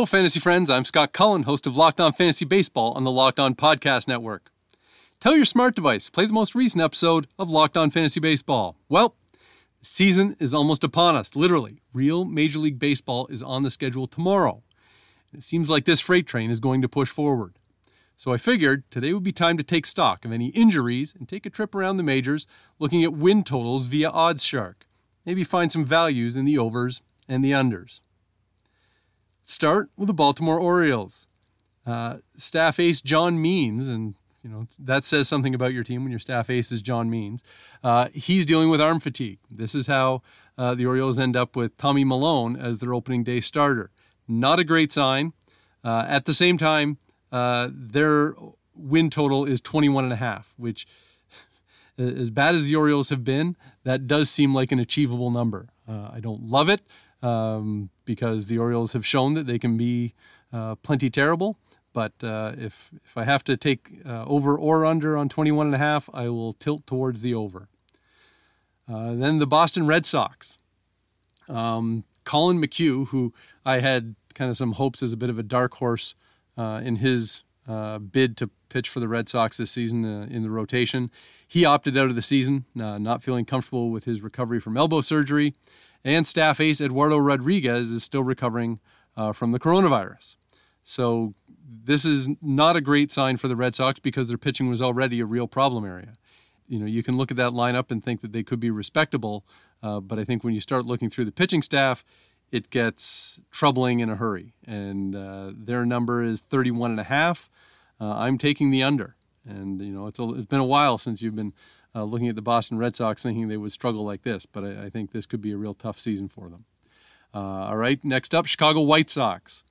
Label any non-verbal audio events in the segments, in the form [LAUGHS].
Hello, fantasy friends. I'm Scott Cullen, host of Locked On Fantasy Baseball on the Locked On Podcast Network. Tell your smart device, play the most recent episode of Locked On Fantasy Baseball. Well, the season is almost upon us, literally. Real Major League Baseball is on the schedule tomorrow. It seems like this freight train is going to push forward. So I figured today would be time to take stock of any injuries and take a trip around the majors looking at win totals via OddsShark. Maybe find some values in the overs and the unders. Start with the Baltimore Orioles. Uh, staff ace John Means, and you know that says something about your team when your staff ace is John Means. Uh, he's dealing with arm fatigue. This is how uh, the Orioles end up with Tommy Milone as their opening day starter. Not a great sign. Uh, at the same time, uh, their win total is 21 and a half, which [LAUGHS] as bad as the Orioles have been, that does seem like an achievable number. Uh, I don't love it um, because the Orioles have shown that they can be uh, plenty terrible. But uh, if if I have to take uh, over or under on 21 and a half, I will tilt towards the over. Uh, then the Boston Red Sox. Um, Collin McHugh, who I had kind of some hopes as a bit of a dark horse uh, in his uh, bid to pitch for the Red Sox this season in the rotation, he opted out of the season, not feeling comfortable with his recovery from elbow surgery and staff ace Eduardo Rodriguez is still recovering uh, from the coronavirus. So this is not a great sign for the Red Sox because their pitching was already a real problem area. You know, you can look at that lineup and think that they could be respectable, uh, but I think when you start looking through the pitching staff, it gets troubling in a hurry. And uh, their number is 31 and a half. Uh, I'm taking the under. And you know, it's a, it's been a while since you've been uh, looking at the Boston Red Sox, thinking they would struggle like this. But I, I think this could be a real tough season for them. Uh, all right, next up, Chicago White Sox.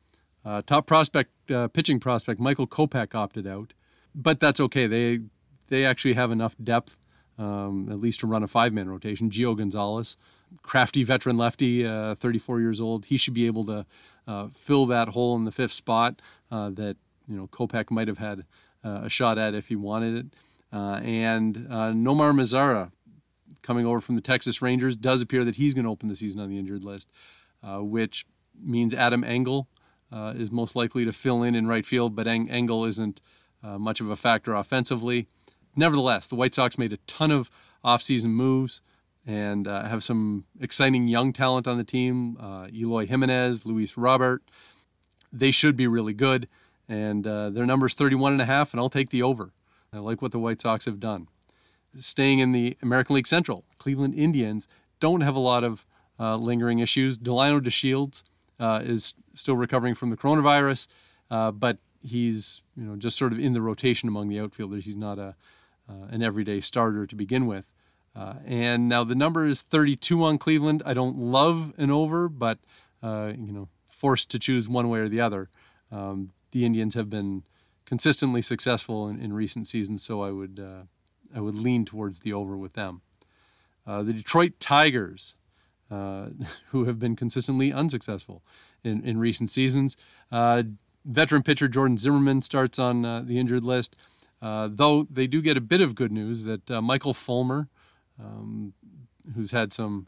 Uh, top prospect, uh, pitching prospect, Michael Kopech opted out, but that's okay. They they actually have enough depth, um, at least to run a five-man rotation. Gio Gonzalez, crafty veteran lefty, uh, 34 years old, he should be able to uh, fill that hole in the fifth spot that you know Kopech might have had a shot at if he wanted it. Uh, and uh, Nomar Mazara, coming over from the Texas Rangers, does appear that he's going to open the season on the injured list, uh, which means Adam Engel uh, is most likely to fill in in right field, but Eng- Engel isn't uh, much of a factor offensively. Nevertheless, the White Sox made a ton of offseason moves and have some exciting young talent on the team Eloy Jimenez, Luis Robert. They should be really good, and their number is 31 and a half, and I'll take the over. I like what the White Sox have done. Staying in the American League Central, Cleveland Indians don't have a lot of uh, lingering issues. Delino DeShields uh, is still recovering from the coronavirus, uh, but he's you know just sort of in the rotation among the outfielders. He's not a uh, an everyday starter to begin with. Uh, and now the number is 32 on Cleveland. I don't love an over, but uh, you know forced to choose one way or the other. Um, the Indians have been consistently successful in, in recent seasons, so I would uh, I would lean towards the over with them. Uh, the Detroit Tigers, uh, [LAUGHS] who have been consistently unsuccessful in, in recent seasons. Uh, veteran pitcher Jordan Zimmermann starts on uh, the injured list, though they do get a bit of good news that Michael Fulmer, um, who's had some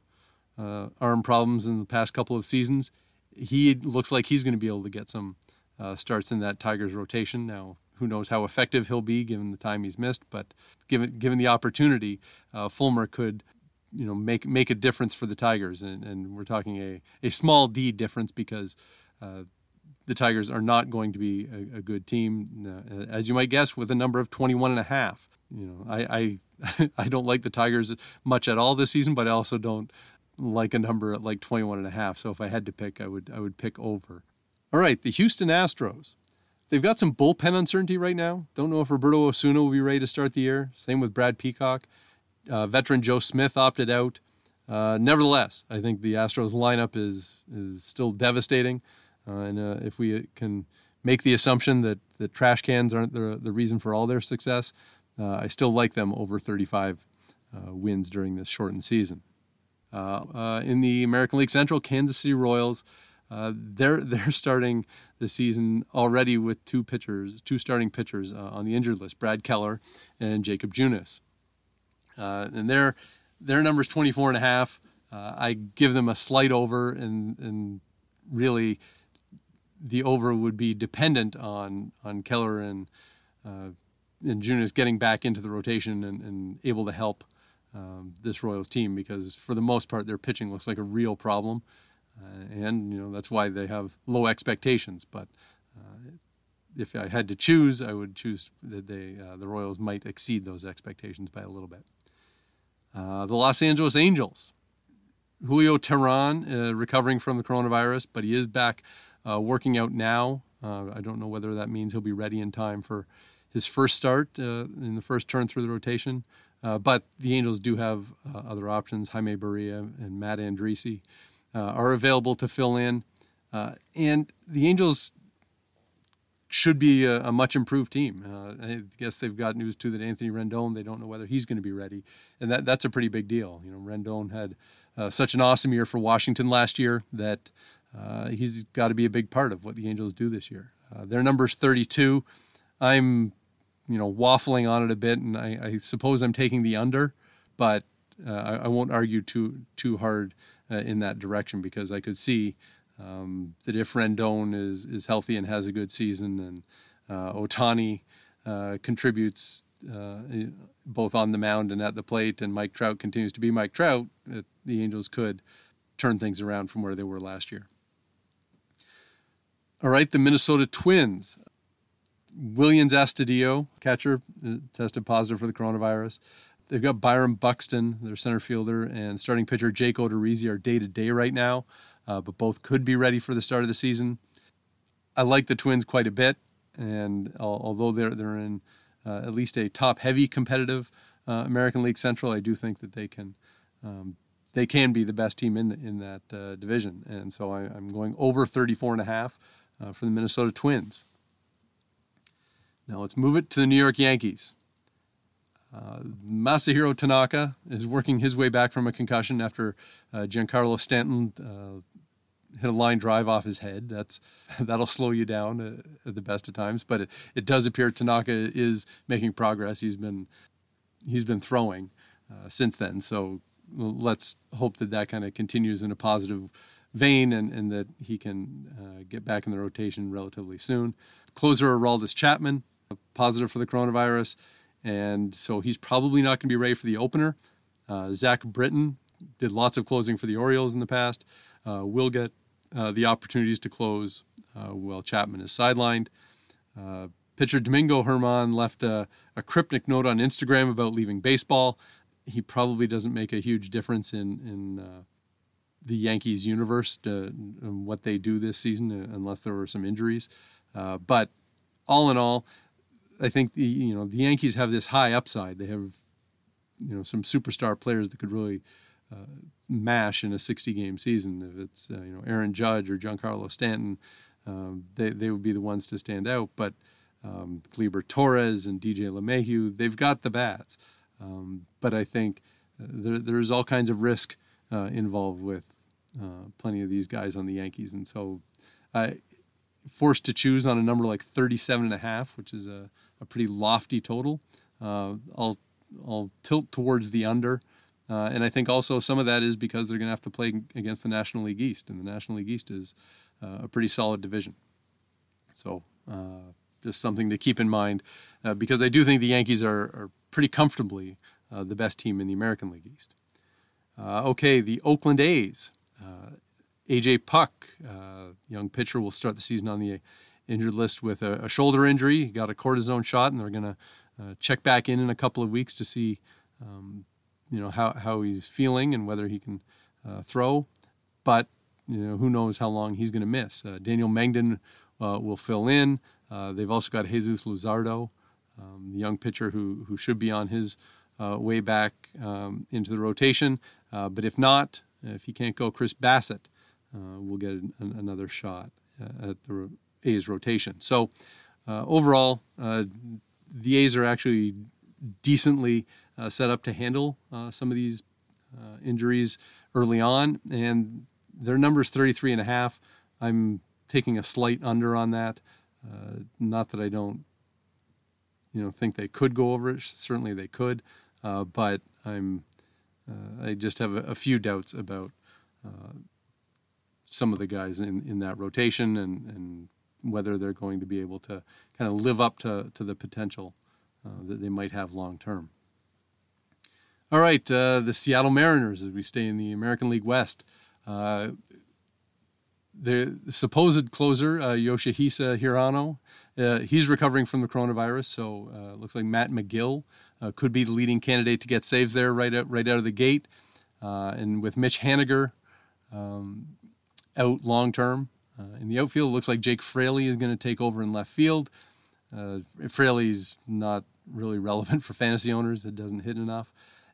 arm problems in the past couple of seasons, he looks like he's going to be able to get some uh, starts in that Tigers rotation. Now, who knows how effective he'll be given the time he's missed, but given given the opportunity, uh, Fulmer could you know make make a difference for the Tigers, and, and we're talking a, a small D difference because uh, the Tigers are not going to be a, a good team, uh, as you might guess, with a number of 21 and a half. You know, I I, [LAUGHS] I don't like the Tigers much at all this season, but I also don't like a number at like 21 and a half. So if I had to pick, I would I would pick over. All right, the Houston Astros. They've got some bullpen uncertainty right now. Don't know if Roberto Osuna will be ready to start the year. Same with Brad Peacock. Uh, veteran Joe Smith opted out. Uh, nevertheless, I think the Astros lineup is is still devastating, uh, and uh, if we can make the assumption that the trash cans aren't the the reason for all their success, uh, I still like them over 35 uh, wins during this shortened season. in the American League Central, Kansas City Royals. Uh, they're [LAUGHS] they're starting the season already with two pitchers, two starting pitchers uh, on the injured list: Brad Keller and Jacob Junis. Uh, and their their numbers 24 and a half. Uh, I give them a slight over, and and really the over would be dependent on on Keller and uh, and Junis getting back into the rotation and, and able to help um, this Royals team because for the most part their pitching looks like a real problem, and you know that's why they have low expectations. But uh, if I had to choose, I would choose that they uh, the Royals might exceed those expectations by a little bit. Uh, the Los Angeles Angels, Julio Teheran uh, recovering from the coronavirus, but he is back uh, working out now. I don't know whether that means he'll be ready in time for his first start in the first turn through the rotation. Uh, but the Angels do have uh, other options. Jaime Barria and Matt Andriese uh, are available to fill in. Uh, and the Angels should be a, a much improved team. Uh, I guess they've got news too that Anthony Rendon, they don't know whether he's going to be ready. And that, that's a pretty big deal. You know, Rendon had such an awesome year for Washington last year that he's got to be a big part of what the Angels do this year. their number's 32. I'm you know waffling on it a bit, and I, I suppose I'm taking the under, but uh, I, I, won't argue too too hard uh, in that direction because I could see um, that if Rendon is is healthy and has a good season, and uh, Ohtani uh, contributes uh, both on the mound and at the plate, and Mike Trout continues to be Mike Trout, the Angels could turn things around from where they were last year. All right, the Minnesota Twins. Willians Astudillo, catcher, tested positive for the coronavirus. They've got Byron Buxton, their center fielder, and starting pitcher Jake Odorizzi are day to day right now, uh, but both could be ready for the start of the season. I like the Twins quite a bit, and although they're they're in uh, at least a top heavy competitive uh, American League Central, I do think that they can um, they can be the best team in the, in that uh, division, and so I, am going over 34 and a half uh, for the Minnesota Twins. Now let's move it to the New York Yankees. Uh, Masahiro Tanaka is working his way back from a concussion after uh, Giancarlo Stanton uh, hit a line drive off his head. That's [LAUGHS] that'll slow you down uh, at the best of times. But it, it does appear Tanaka is making progress. He's been he's been throwing uh, since then. So let's hope that that kind of continues in a positive vein and, and that he can get back in the rotation relatively soon. Closer Aroldis Chapman positive for the coronavirus, and so he's probably not going to be ready for the opener. Uh, Zach Britton did lots of closing for the Orioles in the past. Uh, will get uh, the opportunities to close uh, while Chapman is sidelined. Uh, pitcher Domingo Germán left a, a, cryptic note on Instagram about leaving baseball. He probably doesn't make a huge difference in in uh, the Yankees universe to, and what they do this season, unless there were some injuries. but all in all, I think the you know the Yankees have this high upside. They have you know some superstar players that could really uh, mash in a 60 game season. If it's uh, you know Aaron Judge or Giancarlo Stanton, um, they they would be the ones to stand out. But um, Gleyber Torres and DJ LeMahieu, they've got the bats. Um, but I think uh, there, there's all kinds of risk uh, involved with uh, plenty of these guys on the Yankees, and so I forced to choose on a number like 37 and a half, which is a, a pretty lofty total. Uh, I'll I'll tilt towards the under, uh, and I think also some of that is because they're going to have to play against the National League East, and the National League East is uh, a pretty solid division. So uh, just something to keep in mind, uh, because I do think the Yankees are, are pretty comfortably uh, the best team in the American League East. okay, the Oakland A's. AJ Puk, young pitcher, will start the season on the injured list with a, a shoulder injury. He got a cortisone shot, and they're going to uh, check back in in a couple of weeks to see, um, you know, how, how he's feeling and whether he can uh, throw. But you know, who knows how long he's going to miss. Uh, Daniel Mengden uh, will fill in. Uh, they've also got Jesus Luzardo, um, the young pitcher who who should be on his way back um, into the rotation. but if not, if he can't go, Chris Bassitt will get an, another shot at the A's rotation. So uh, overall, the A's are actually decently set up to handle some of these injuries early on, and their number is 33 and a half. I'm taking a slight under on that. Uh, not that I don't, you know, think they could go over it. Certainly they could, uh, but I'm, uh, I just have a, a, few doubts about some of the guys in, in that rotation and, and whether they're going to be able to kind of live up to, to the potential uh, that they might have long term. All right, uh, the Seattle Mariners, as we stay in the American League West. Uh, the supposed closer, uh, Yoshihisa Hirano, uh, he's recovering from the coronavirus, so uh, looks like Matt Magill could be the leading candidate to get saves there right out, right out of the gate. And with Mitch Haniger um, out long term uh, in the outfield, it looks like Jake Fraley is going to take over in left field. Uh, Fraley's not really relevant [LAUGHS] for fantasy owners; it doesn't hit enough.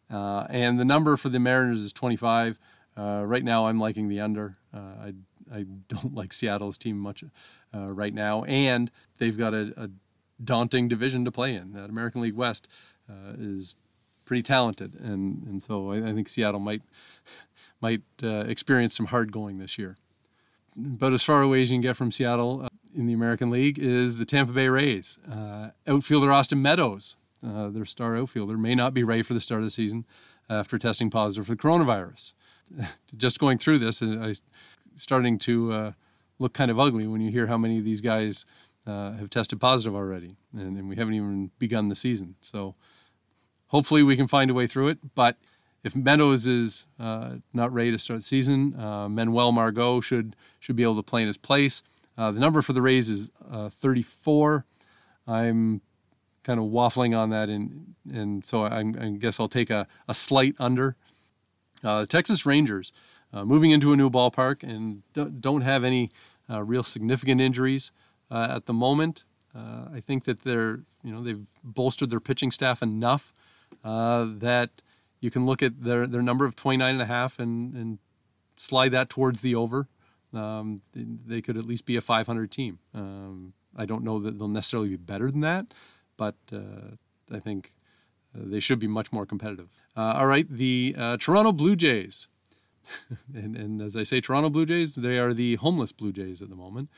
and the number for the Mariners is 25. right now, I'm liking the under. I I don't [LAUGHS] like Seattle's team much uh, right now, and they've got a, a, daunting division to play in. That American League West uh, is pretty talented, and and so I, I think Seattle might [LAUGHS] might uh, experience some hard going this year. But as far away as you can get from Seattle uh, in the American League is the Tampa Bay Rays. Uh, outfielder Austin Meadows, uh, their star outfielder, may not be ready for the start of the season after testing positive for the coronavirus. [LAUGHS] Just going through this, I starting to uh, look kind of ugly when you hear how many of these guys uh, have tested positive already, and, and, we haven't even begun the season. So hopefully we can find a way through it. But if Meadows is uh, not ready to start the season, uh, Manuel Margot should should be able to play in his place. Uh, the number for the Rays is uh, 34. I'm kind of waffling on that, and and so I, I guess I'll take a, a slight under. Texas Rangers moving into a new ballpark and don't have any real significant injuries at the moment. Uh, I think that they're, you know, they've bolstered their pitching staff enough uh, that you can look at their, their number of 29 and a half and, and slide that towards the over. Um, they, could at least be a 500 team. Um, I don't know that they'll necessarily be better than that, but uh, I think they should be much more competitive. all right, the Toronto Blue Jays [LAUGHS] and, and as I say, Toronto Blue Jays, they are the homeless Blue Jays at the moment.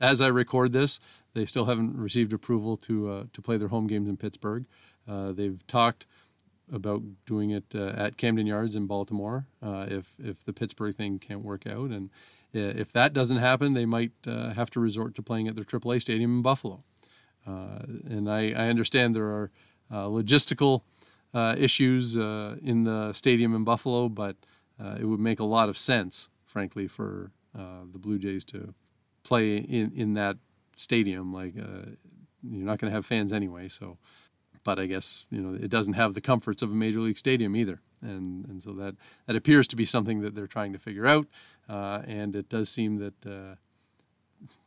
As I record this, they still haven't received approval to uh, to play their home games in Pittsburgh. Uh, they've talked about doing it uh, at Camden Yards in Baltimore uh, if if the Pittsburgh thing can't work out, and uh, if that doesn't happen, they might uh, have to resort to playing at their AAA stadium in Buffalo. and I, I, understand there are logistical issues in the stadium in Buffalo, but uh, it would make a lot of sense, frankly, for uh, the Blue Jays to play in, in that stadium. Like uh, you're not going to have fans anyway, so. But I guess you know it doesn't have the comforts of a major league stadium either, and and so that that appears to be something that they're trying to figure out. Uh, and it does seem that uh,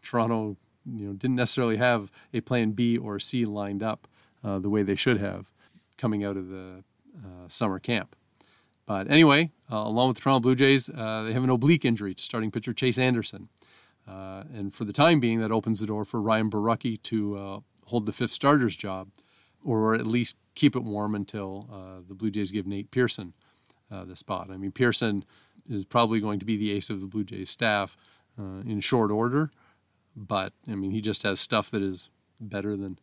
Toronto, you know, didn't necessarily have a plan B or C lined up uh, the way they should have coming out of the summer camp. But anyway, uh, along with the Toronto Blue Jays, uh, they have an oblique injury to starting pitcher Chase Anderson. Uh, and for the time being, that opens the door for Ryan Borucki to uh, hold the fifth starter's job, or at least keep it warm until uh, the Blue Jays give Nate Pearson uh, the spot. I mean, Pearson is probably going to be the ace of the Blue Jays staff in short order, but I mean, he just has stuff that is better than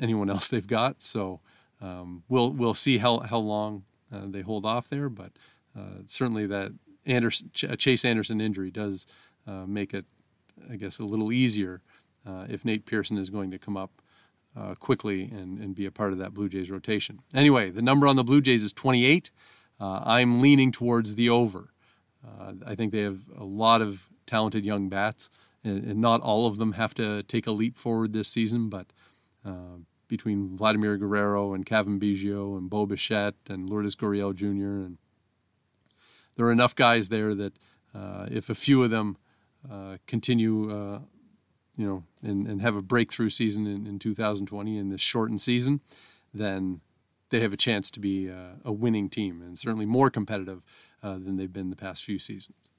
anyone else they've got. So um, we'll we'll see how how long uh, they hold off there, but uh, certainly that Anderson, Chase Anderson injury does uh, make it, I guess, a little easier if Nate Pearson is going to come up quickly and, and be a part of that Blue Jays rotation. Anyway, the number on the Blue Jays is 28. I'm leaning towards the over. I think they have a lot of talented young bats, and, and, not all of them have to take a leap forward this season, but uh, between Vladimir Guerrero and Cavan Biggio and Bo Bichette and Lourdes Gurriel Jr. And there are enough guys there that uh, if a few of them uh, continue, uh, you know, and, and have a breakthrough season in, in 2020 in this shortened season, then they have a chance to be uh, a winning team and certainly more competitive uh, than they've been the past few seasons.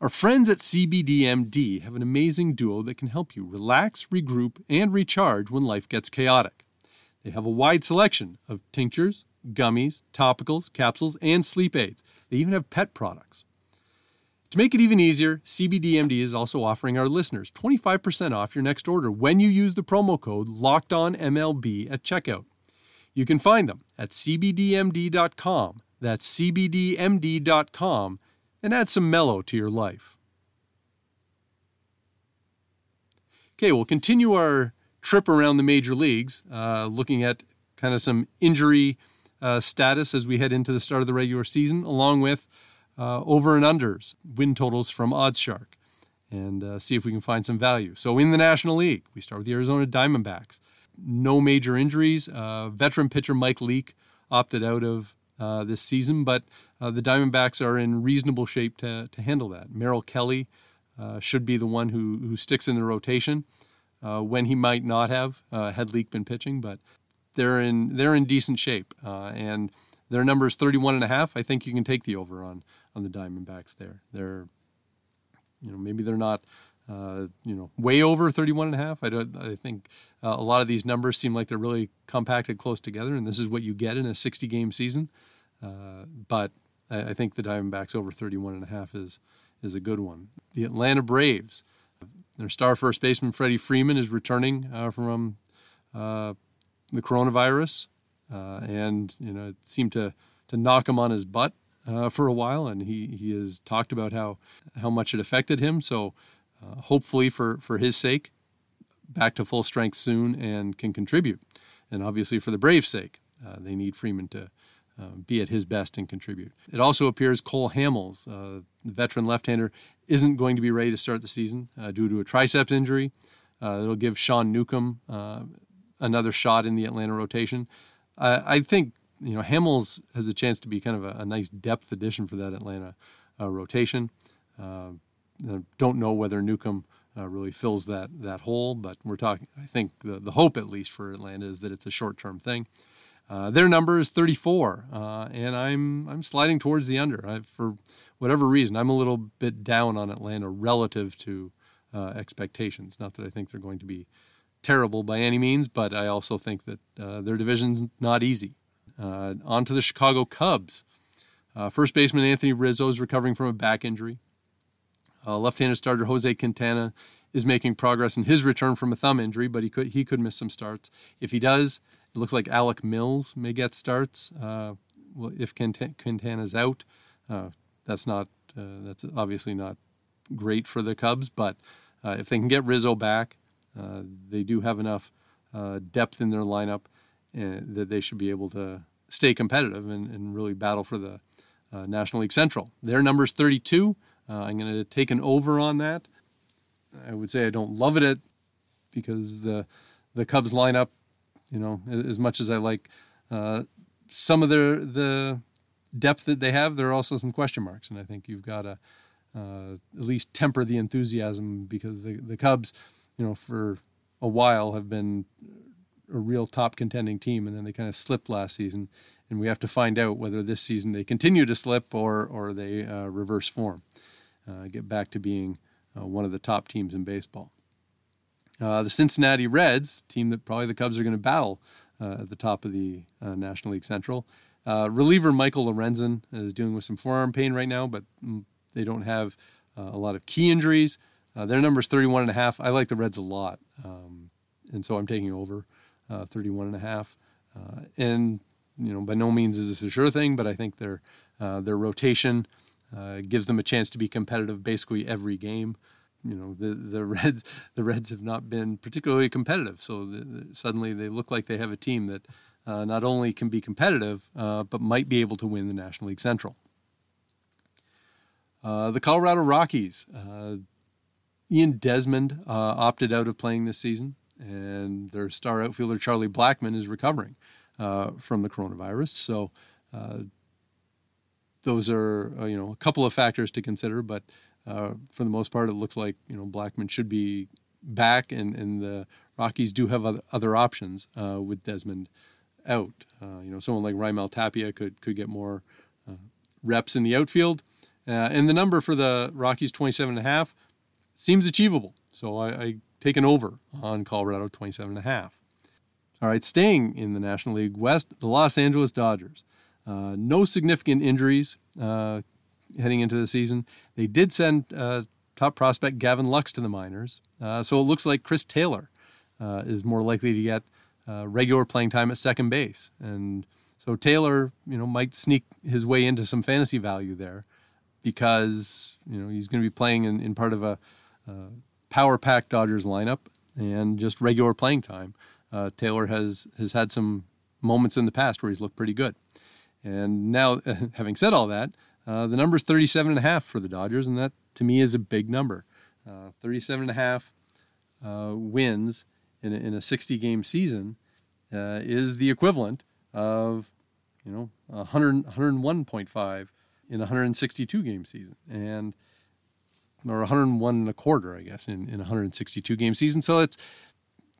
Our friends at CBDMD have an amazing duo that can help you relax, regroup, and recharge when life gets chaotic. They have a wide selection of tinctures, gummies, topicals, capsules, and sleep aids. They even have pet products. To make it even easier, CBDMD is also offering our listeners 25% off your next order when you use the promo code LOCKEDONMLB at checkout. You can find them at cbdmd.com. That's cbdmd.com and add some mellow to your life. Okay, we'll continue our trip around the major leagues, uh, looking at kind of some injury uh, status as we head into the start of the regular season, along with uh, over and unders, win totals from OddsShark, and uh, see if we can find some value. So in the National League, we start with the Arizona Diamondbacks. No major injuries. Uh, veteran pitcher Mike Leake opted out of uh, this season, but uh, the Diamondbacks are in reasonable shape to, to handle that. Merrill Kelly should be the one who, who sticks in the rotation. Uh, when he might not have uh, had Leake been pitching, but they're in they're in decent shape, uh, and their number is 31 and a half. I think you can take the over on on the Diamondbacks there. They're you know maybe they're not uh, you know way over 31 and a half. I don't I think uh, a lot of these numbers seem like they're really compacted close together, and this is what you get in a 60 game season. Uh, but I, I, think the Diamondbacks over 31 and a half is is a good one. The Atlanta Braves. Their star first baseman Freddie Freeman is returning from the coronavirus, uh, and you know it seemed to to knock him on his butt uh, for a while, and he he has talked about how how much it affected him. So uh, hopefully for for his sake, back to full strength soon and can contribute, and obviously for the Braves' sake, uh, they need Freeman to. Uh, be at his best and contribute. It also appears Cole Hamels, uh, the veteran left-hander, isn't going to be ready to start the season due to a triceps injury. it'll give Sean Newcomb another shot in the Atlanta rotation. I think you know Hamels has a chance to be kind of a, a nice depth addition for that Atlanta uh, rotation. Uh, don't know whether Newcomb uh, really fills that that hole, but we're talking. I think the the hope at least for Atlanta is that it's a short term thing. Uh, their number is 34, uh, and I'm I'm sliding towards the under. I, for whatever reason, I'm a little bit down on Atlanta relative to uh, expectations. Not that I think they're going to be terrible by any means, but I also think that uh, their division's not easy. Uh, on to the Chicago Cubs. Uh, first baseman Anthony Rizzo is recovering from a back injury. Uh, left-handed starter Jose Quintana is making progress in his return from a thumb injury, but he could he could miss some starts. If he does, it looks like Alec Mills may get starts. Uh, well, if Quintana's out, uh, that's not that's obviously not great for the Cubs. But if they can get Rizzo back, uh, they do have enough uh, depth in their lineup uh, that they should be able to stay competitive and, and really battle for the National League Central. Their number is 32. I'm going to take an over on that. I would say I don't love it because the the Cubs lineup, you know, as much as I like uh, some of their the depth that they have, there are also some question marks, and I think you've got to uh, at least temper the enthusiasm because the the Cubs you know, for a while have been a real top contending team, and then they kind of slipped last season. And we have to find out whether this season they continue to slip or or they uh, reverse form, uh, get back to being uh, one of the top teams in baseball. Uh, the Cincinnati Reds, team that probably the Cubs are going to battle uh, at the top of the uh, National League Central. reliever Michael Lorenzen is dealing with some forearm pain right now, but mm, they don't have a lot of key injuries. Uh, their number is 31 and a half. I like the Reds a lot. Um, and so I'm taking over uh, 31 and a half. Uh, and, you know, by no means is this a sure thing, but I think their, uh, their rotation uh, gives them a chance to be competitive basically every game. You know, the, the [LAUGHS] Reds, the Reds have not been particularly competitive. So the, the, suddenly they look like they have a team that uh, not only can be competitive, but might be able to win the National League Central. Uh, the Colorado Rockies, uh, Ian Desmond uh, opted out of playing this season, and their star outfielder Charlie Blackmon is recovering uh, from the coronavirus. So uh, those are uh, you know a couple of factors to consider, but uh, for the most part, it looks like you know Blackmon should be back, and, and the Rockies do have other, options uh, with Desmond out. you know, someone like Raimel Tapia could could get more reps in the outfield. and the number for the Rockies, 27 and a half seems achievable. So I, I take an over on Colorado 27 and a half. All right, staying in the National League West, the Los Angeles Dodgers. Uh, no significant injuries uh, heading into the season. They did send uh, top prospect Gavin Lux to the minors, uh, so it looks like Chris Taylor uh, is more likely to get uh, regular playing time at second base, and so Taylor, you know, might sneak his way into some fantasy value there. because you know he's going to be playing in, in part of a power pack Dodgers lineup and just regular playing time. Uh, Taylor has has had some moments in the past where he's looked pretty good, and now [LAUGHS] having said all that, uh, the number is 37 and a half for the Dodgers, and that to me is a big number. Uh, 37 and a half uh, wins in a, in a 60 game season uh, is the equivalent of you know 100 101.5 in a 162 game season, and or 101 and a quarter, I guess, in, in 162 game season. So it's,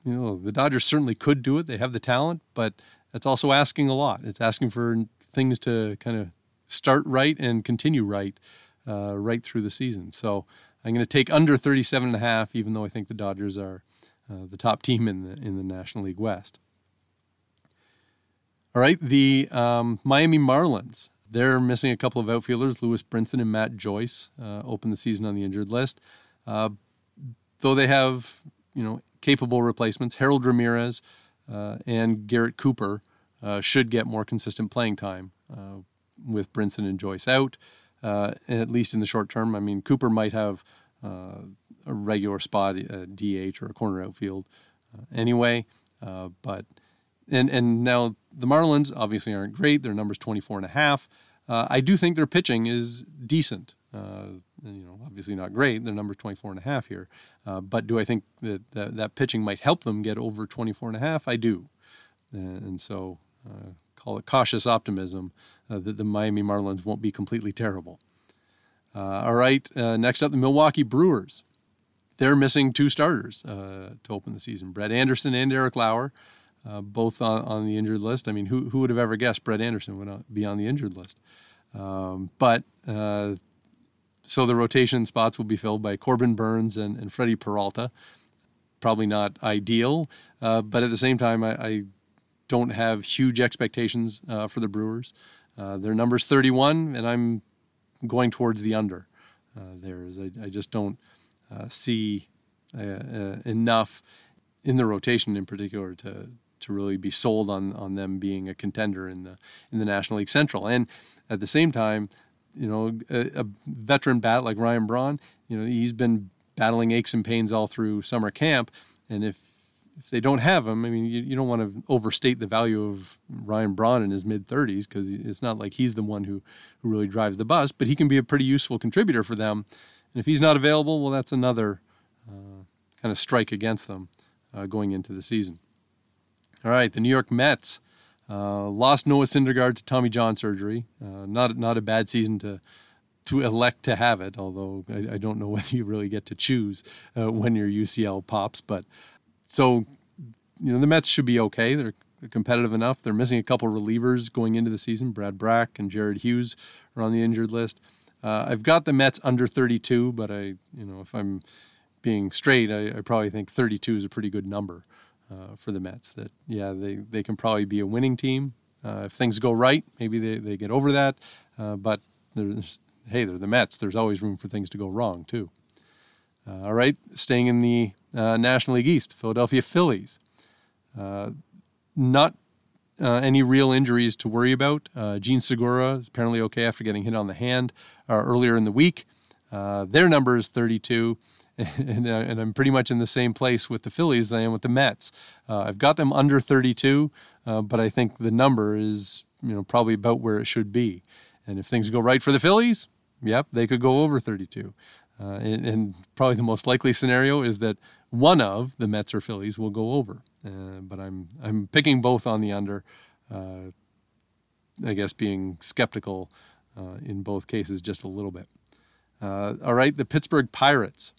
you know, the Dodgers certainly could do it. They have the talent, but that's also asking a lot. It's asking for things to kind of start right and continue right, uh, right through the season. So I'm going to take under 37 and a half, even though I think the Dodgers are uh, the top team in the in the National League West. All right, the um, Miami Marlins. They're missing a couple of outfielders, Lewis Brinson and Matt Joyce, uh, open the season on the injured list. Uh, though they have, you know, capable replacements, Harold Ramirez uh, and Garrett Cooper uh, should get more consistent playing time uh, with Brinson and Joyce out, uh, at least in the short term. I mean, Cooper might have a regular spot, a DH or a corner outfield anyway, but and and now the Marlins obviously aren't great. Their number's 24 and a half. Uh, I do think their pitching is decent. Uh, you know, obviously not great. Their number's 24 and a half here. Uh, but do I think that, that, that pitching might help them get over 24 and a half? I do. and so uh, call it cautious optimism uh, that the Miami Marlins won't be completely terrible. Uh, all right, next up, the Milwaukee Brewers. They're missing two starters to open the season Brett Anderson and Eric Lauer uh, both on, on the injured list. I mean, who, who would have ever guessed Brett Anderson would be on the injured list? Um, but uh, so the rotation spots will be filled by Corbin Burnes and, and Freddie Peralta. Probably not ideal, uh, but at the same time, I, I don't have huge expectations uh, for the Brewers. Uh, their number's 31, and I'm going towards the under. Uh, there is, I, I, just don't see enough in the rotation in particular to to really be sold on on them being a contender in the in the National League Central. And at the same time, you know, a, a veteran bat like Ryan Braun, you know, he's been battling aches and pains all through summer camp, and if if they don't have him, I mean, you, you don't want to overstate the value of Ryan Braun in his mid 30s because it's not like he's the one who, who really drives the bus, but he can be a pretty useful contributor for them. And if he's not available, well, that's another uh, kind of strike against them uh, going into the season. All right, the New York Mets uh, lost Noah Syndergaard to Tommy John surgery. Uh, not not a bad season to to elect to have it, although I, I don't know [LAUGHS] whether you really get to choose uh, when your UCL pops. But so you know the Mets should be okay. They're competitive enough. They're missing a couple relievers going into the season. Brad Brach and Jared Hughes are on the injured list. Uh, I've got the Mets under 32, but I, you know, if I'm being straight, I, I probably think 32 is a pretty good number uh, for the Mets. That yeah, they they can probably be a winning team uh, if things go right. Maybe they, they get over that, uh, but there's hey, they're the Mets. There's always room for things to go wrong too. Uh, all right, staying in the uh, National League East, Philadelphia Phillies. Uh, not any real injuries to worry about. Jean Segura is apparently okay after getting hit on the hand earlier in the week. their number is 32. [LAUGHS] and, uh, and, I'm pretty much in the same place with the Phillies I am with the Mets. Uh, I've got them under 32, uh, but I think the number is you know probably about where it should be. And if things go right for the Phillies, yep, they could go over 32. Uh, and, and, probably the most likely scenario is that one of the Mets or Phillies will go over. Uh, but I'm I'm picking both on the under. Uh, I guess being skeptical in both cases just a little bit. all right, the Pittsburgh Pirates.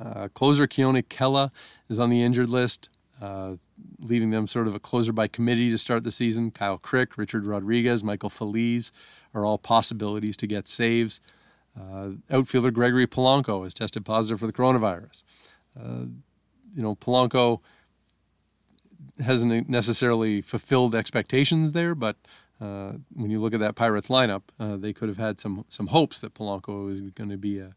Uh, closer Keone Kela is on the injured list, uh, leaving them sort of a closer by committee to start the season. Kyle Crick, Richard Rodriguez, Michael Feliz are all possibilities to get saves. Uh, outfielder Gregory Polanco has tested positive for the coronavirus. Uh, you know, Polanco hasn't necessarily fulfilled expectations there, but uh, when you look at that Pirates lineup, uh, they could have had some some hopes that Polanco was going to be a,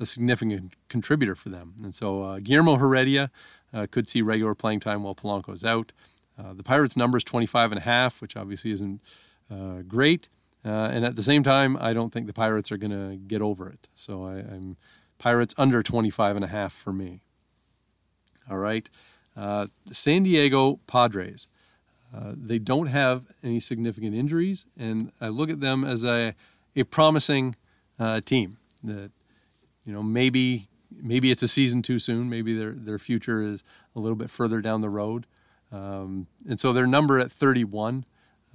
a significant contributor for them. And so uh, Guillermo Heredia uh, could see regular playing time while Polanco's out. Uh, the Pirates' number is 25 and a half, which obviously isn't great. And at the same time, I don't think the Pirates are going to get over it. So I, am Pirates under 25 and a half for me. All right. Uh, San Diego Padres. Uh, they don't have any significant injuries, and I look at them as a, a promising uh, team. That you know maybe maybe it's a season too soon. Maybe their their future is a little bit further down the road. Um, and so their number at 31,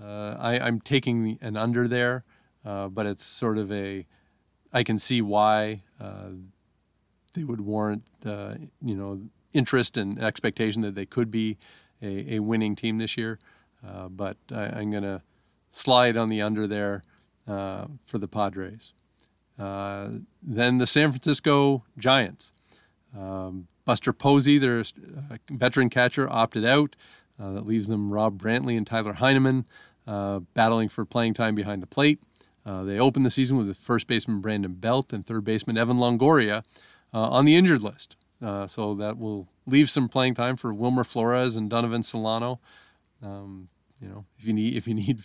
uh, I, am taking an under there, uh, but it's sort of a, I can see why uh, they would warrant, uh, you know, interest and expectation that they could be a, a winning team this year. Uh, but I, am going to slide on the under there uh, for the Padres. Then the San Francisco Giants. Um, Buster Posey, their uh, veteran catcher, opted out. Uh, that leaves them Rob Brantly and Tyler Heineman uh, battling for playing time behind the plate. Uh, they opened the season with first baseman Brandon Belt and third baseman Evan Longoria uh, on the injured list. Uh, so that will leave some playing time for Wilmer Flores and Donovan Solano. Um, you know, if you need if you need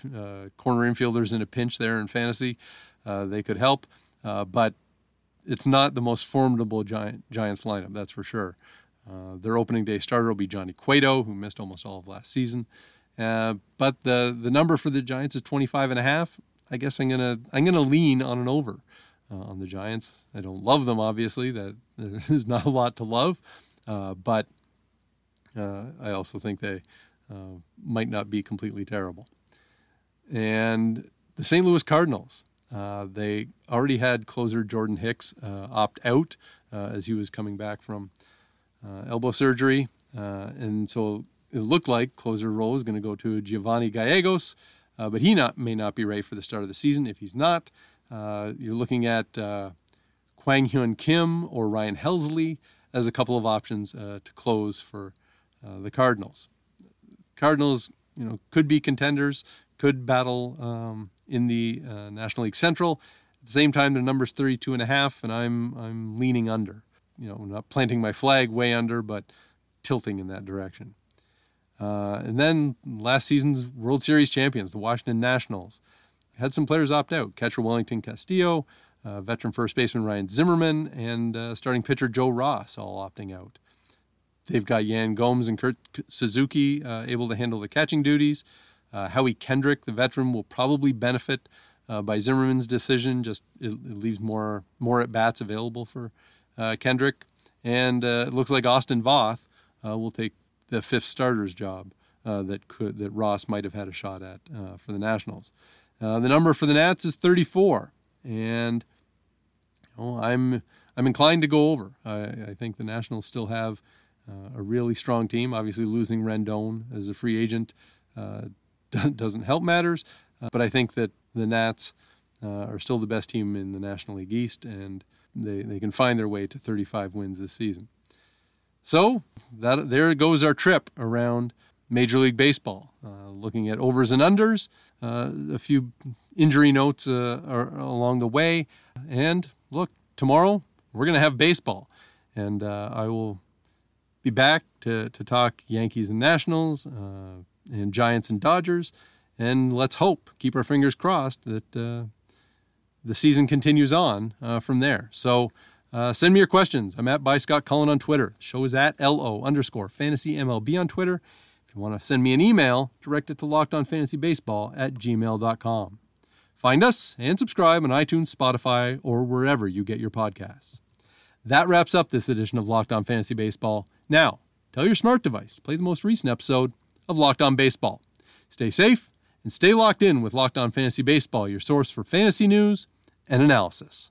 corner infielders in a pinch there in fantasy, they could help. But it's not the most formidable Giant, Giants lineup, that's for sure. Uh, their opening day starter will be Johnny Cueto, who missed almost all of last season. Uh, but the the number for the Giants is 25 and a half. I guess I'm gonna I'm gonna lean on an over uh, on the Giants. I don't love them, obviously. That there's [LAUGHS] not a lot to love, uh, but uh, I also think they uh, might not be completely terrible. And the St. Louis Cardinals. Uh, they already had closer Jordan Hicks uh, opt out uh, as he was coming back from uh, elbow surgery. Uh, and so it looked like closer role is going to go to Giovanny Gallegos, but he not, may not be ready for the start of the season. If he's not, you're looking at Kwang Hyun Kim or Ryan Helsley as a couple of options to close for the Cardinals. Cardinals, you know, could be contenders, could battle um, in the uh, National League Central. At the same time, the number's 32 and a half, and I'm I'm leaning under. You know, not planting my flag way under, but tilting in that direction. Uh, and then last season's World Series champions, the Washington Nationals, had some players opt out. Catcher Welington Castillo, uh, veteran first baseman Ryan Zimmerman, and uh, starting pitcher Joe Ross all opting out. They've got Yan Gomes and Kurt Suzuki uh, able to handle the catching duties. Uh, Howie Kendrick, the veteran, will probably benefit uh, by Zimmerman's decision. Just it, it, leaves more more at bats available for uh, Kendrick, and uh, it looks like Austin Voth uh, will take the fifth starter's job uh, that could that Ross might have had a shot at for the Nationals. the number for the Nats is 34, and you know, I'm I'm inclined to go over. I, I think the Nationals still have a really strong team. Obviously, losing Rendon as a free agent [LAUGHS] doesn't help matters. Uh, but I think that the Nats uh, are still the best team in the National League East, and they, they can find their way to 35 wins this season. So that there goes our trip around Major League Baseball, uh, looking at overs and unders, uh, a few injury notes uh, along the way, and look, tomorrow we're going to have baseball, and uh, I will be back to, to talk Yankees and Nationals, and Giants and Dodgers. And let's hope, keep our fingers crossed, that uh, the season continues on uh, from there. So uh, send me your questions. I'm at by Scott Cullen on Twitter. The show is at LO underscore fantasy MLB on Twitter. If you want to send me an email, direct it to lockedonfantasybaseball at gmail.com. Find us and subscribe on iTunes, Spotify, or wherever you get your podcasts. That wraps up this edition of Locked On Fantasy Baseball. Now, tell your smart device to play the most recent episode of Locked On Baseball. Stay safe and stay locked in with Locked On Fantasy Baseball, your source for fantasy news and analysis.